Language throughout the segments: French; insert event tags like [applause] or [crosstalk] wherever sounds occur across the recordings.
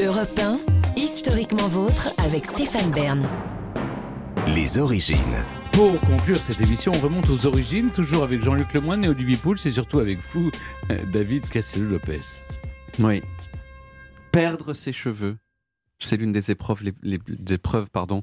Europe 1, historiquement vôtre avec Stéphane Bern. Les origines. Pour conclure cette émission, on remonte aux origines, toujours avec Jean-Luc Lemoyne et Olivier Pouls, et surtout avec vous, euh, David Castello-Lopez. Oui. Perdre ses cheveux, c'est l'une des épreuves, les, les- des épreuves pardon,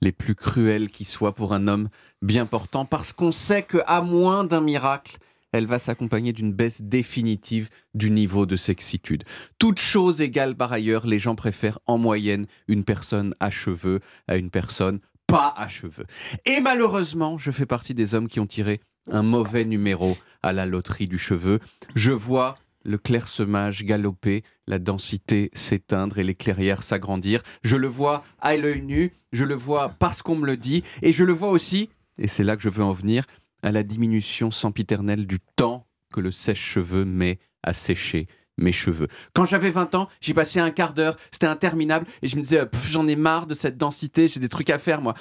les plus cruelles qui soient pour un homme bien portant, parce qu'on sait qu'à moins d'un miracle, elle va s'accompagner d'une baisse définitive du niveau de sexitude. Toute chose égale par ailleurs, les gens préfèrent en moyenne une personne à cheveux à une personne pas à cheveux. Et malheureusement, je fais partie des hommes qui ont tiré un mauvais numéro à la loterie du cheveu. Je vois le clairsemage galoper, la densité s'éteindre et les clairières s'agrandir. Je le vois à l'œil nu, je le vois parce qu'on me le dit, et je le vois aussi, et c'est là que je veux en venir, à la diminution sempiternelle du temps que le sèche-cheveux met à sécher mes cheveux. Quand j'avais 20 ans, j'y passais un quart d'heure, c'était interminable, et je me disais, j'en ai marre de cette densité, j'ai des trucs à faire, moi.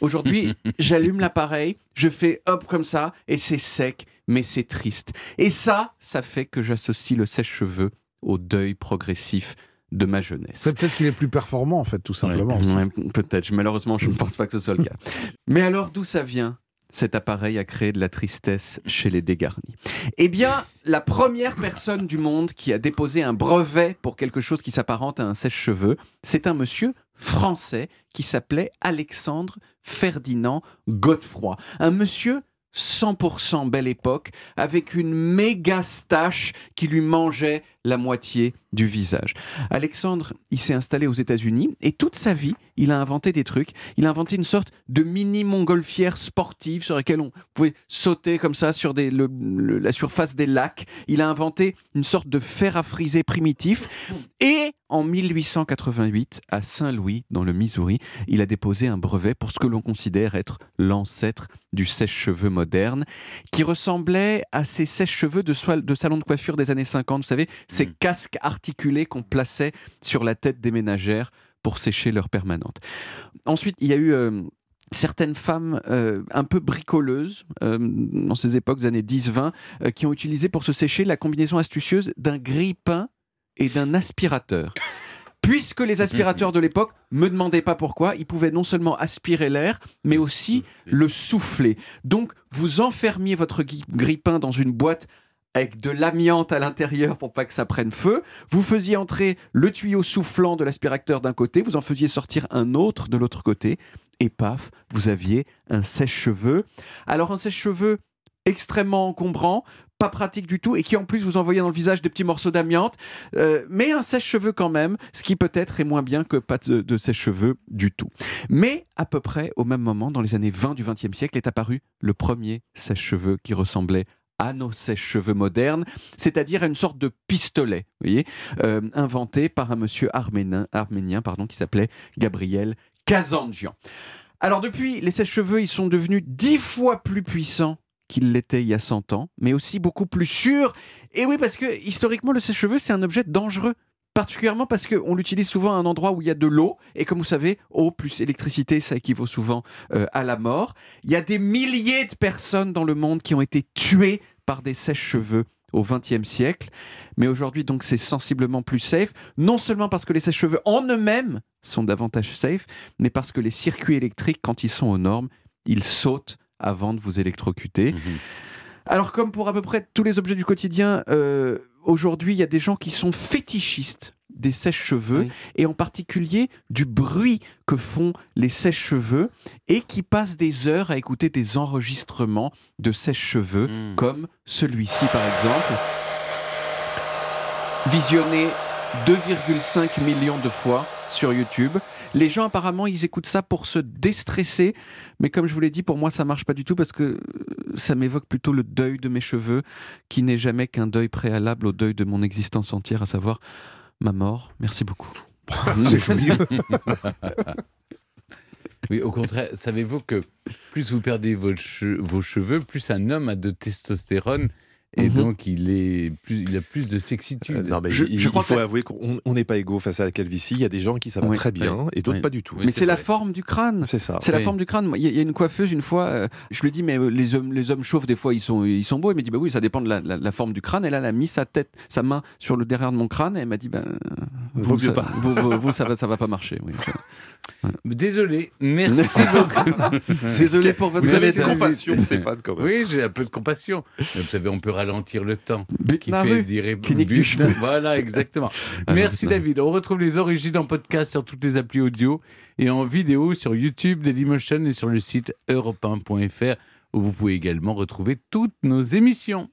Aujourd'hui, [laughs] j'allume l'appareil, je fais hop comme ça, et c'est sec, mais c'est triste. Et ça, ça fait que j'associe le sèche-cheveux au deuil progressif de ma jeunesse. C'est peut-être qu'il est plus performant, en fait, tout simplement. Ouais, Peut-être, malheureusement, je ne pense pas que ce soit le cas. [laughs] Mais alors, d'où ça vient? Cet appareil a créé de la tristesse chez les dégarnis. Eh bien, la première personne du monde qui a déposé un brevet pour quelque chose qui s'apparente à un sèche-cheveux, c'est un monsieur français qui s'appelait Alexandre Ferdinand Godefroy. Un monsieur 100% belle époque, avec une méga stache qui lui mangeait la moitié du visage. Alexandre, il s'est installé aux États-Unis et toute sa vie, il a inventé des trucs. Il a inventé une sorte de mini montgolfière sportive sur laquelle on pouvait sauter comme ça sur la surface des lacs. Il a inventé une sorte de fer à friser primitif. Et en 1888, à Saint-Louis, dans le Missouri, il a déposé un brevet pour ce que l'on considère être l'ancêtre du sèche-cheveux moderne, qui ressemblait à ces sèche-cheveux de, de salon de coiffure des années 50, vous savez, ces casques articulés qu'on plaçait sur la tête des ménagères pour sécher leur permanente. Ensuite, il y a eu... euh, Certaines femmes euh, un peu bricoleuses, euh, dans ces époques des années 10-20, euh, qui ont utilisé pour se sécher la combinaison astucieuse d'un grille-pain et d'un aspirateur. Puisque les aspirateurs de l'époque me demandaient pas pourquoi, ils pouvaient non seulement aspirer l'air, mais aussi le souffler. Donc, vous enfermiez votre grille-pain dans une boîte avec de l'amiante à l'intérieur pour pas que ça prenne feu. Vous faisiez entrer le tuyau soufflant de l'aspirateur d'un côté, vous en faisiez sortir un autre de l'autre côté, et paf, vous aviez un sèche-cheveux. Alors, un sèche-cheveux extrêmement encombrant, pas pratique du tout, et qui en plus vous envoyait dans le visage des petits morceaux d'amiante, euh, mais un sèche-cheveux quand même, ce qui peut-être est moins bien que pas de, sèche-cheveux du tout. Mais à peu près au même moment, dans les années 20 du XXe siècle, est apparu le premier sèche-cheveux qui ressemblait à nos sèche-cheveux modernes, c'est-à-dire à une sorte de pistolet, vous voyez, euh, inventé par un monsieur arménien, arménien pardon, qui s'appelait Gabriel Kazanjian. Alors depuis, les sèche-cheveux, ils sont devenus dix fois plus puissants qu'ils l'étaient il y a 100 ans, mais aussi beaucoup plus sûrs. Et oui, parce que historiquement, le sèche-cheveux, c'est un objet dangereux. Particulièrement parce qu'on l'utilise souvent à un endroit où il y a de l'eau, et comme vous savez, eau plus électricité, ça équivaut souvent euh, à la mort. Il y a des milliers de personnes dans le monde qui ont été tuées par des sèche-cheveux au XXe siècle, mais aujourd'hui donc c'est sensiblement plus safe, non seulement parce que les sèche-cheveux en eux-mêmes sont davantage safe, mais parce que les circuits électriques, quand ils sont aux normes, ils sautent avant de vous électrocuter. Alors comme pour à peu près tous les objets du quotidien, euh, aujourd'hui il y a des gens qui sont fétichistes des sèche-cheveux Oui. et en particulier du bruit que font les sèche-cheveux et qui passent des heures à écouter des enregistrements de sèche-cheveux Mm. comme celui-ci par exemple, visionné 2,5 millions de fois sur YouTube. Les gens apparemment ils écoutent ça pour se déstresser, mais comme je vous l'ai dit, pour moi ça marche pas du tout parce que euh, ça m'évoque plutôt le deuil de mes cheveux, qui n'est jamais qu'un deuil préalable au deuil de mon existence entière, à savoir ma mort. Merci beaucoup. [laughs] C'est joyeux. [laughs] Oui, au contraire, savez-vous que plus vous perdez vos, vos cheveux, plus un homme a de testostérone Et Mhm. donc, il, est plus, il a plus de Euh, sexitude. non, mais Je- il, je crois il faut que- avouer qu'on on n'est pas égaux face à la calvitie. Il y a des gens qui ça va Oui. très bien et d'autres Oui. pas du tout. Mais c'est la forme du crâne. C'est ça. C'est la forme du crâne. Il y, a- il y a une coiffeuse une fois, euh, je lui dis mais euh, les hommes, les hommes chauves des fois ils sont, ils sont beaux. Elle m'a dit bah oui ça dépend de la, la- la forme du crâne. Et là elle a mis sa tête, sa main sur le derrière de mon crâne et elle m'a dit ben Vaut vous, mieux ça, pas. vous, vous- vous, ça va ça va pas marcher. Désolé, merci [laughs] beaucoup. Désolé pour votre Vous avez de compassion, Stéphane, quand même. Oui, j'ai un peu de compassion. Mais vous savez, on peut ralentir le temps. Qui La fait dire Clinique du. [laughs] Voilà, exactement. Ah, Merci David. On retrouve les origines en podcast sur toutes les applis audio et en vidéo sur YouTube, Dailymotion et sur le site europe1.fr où vous pouvez également retrouver toutes nos émissions.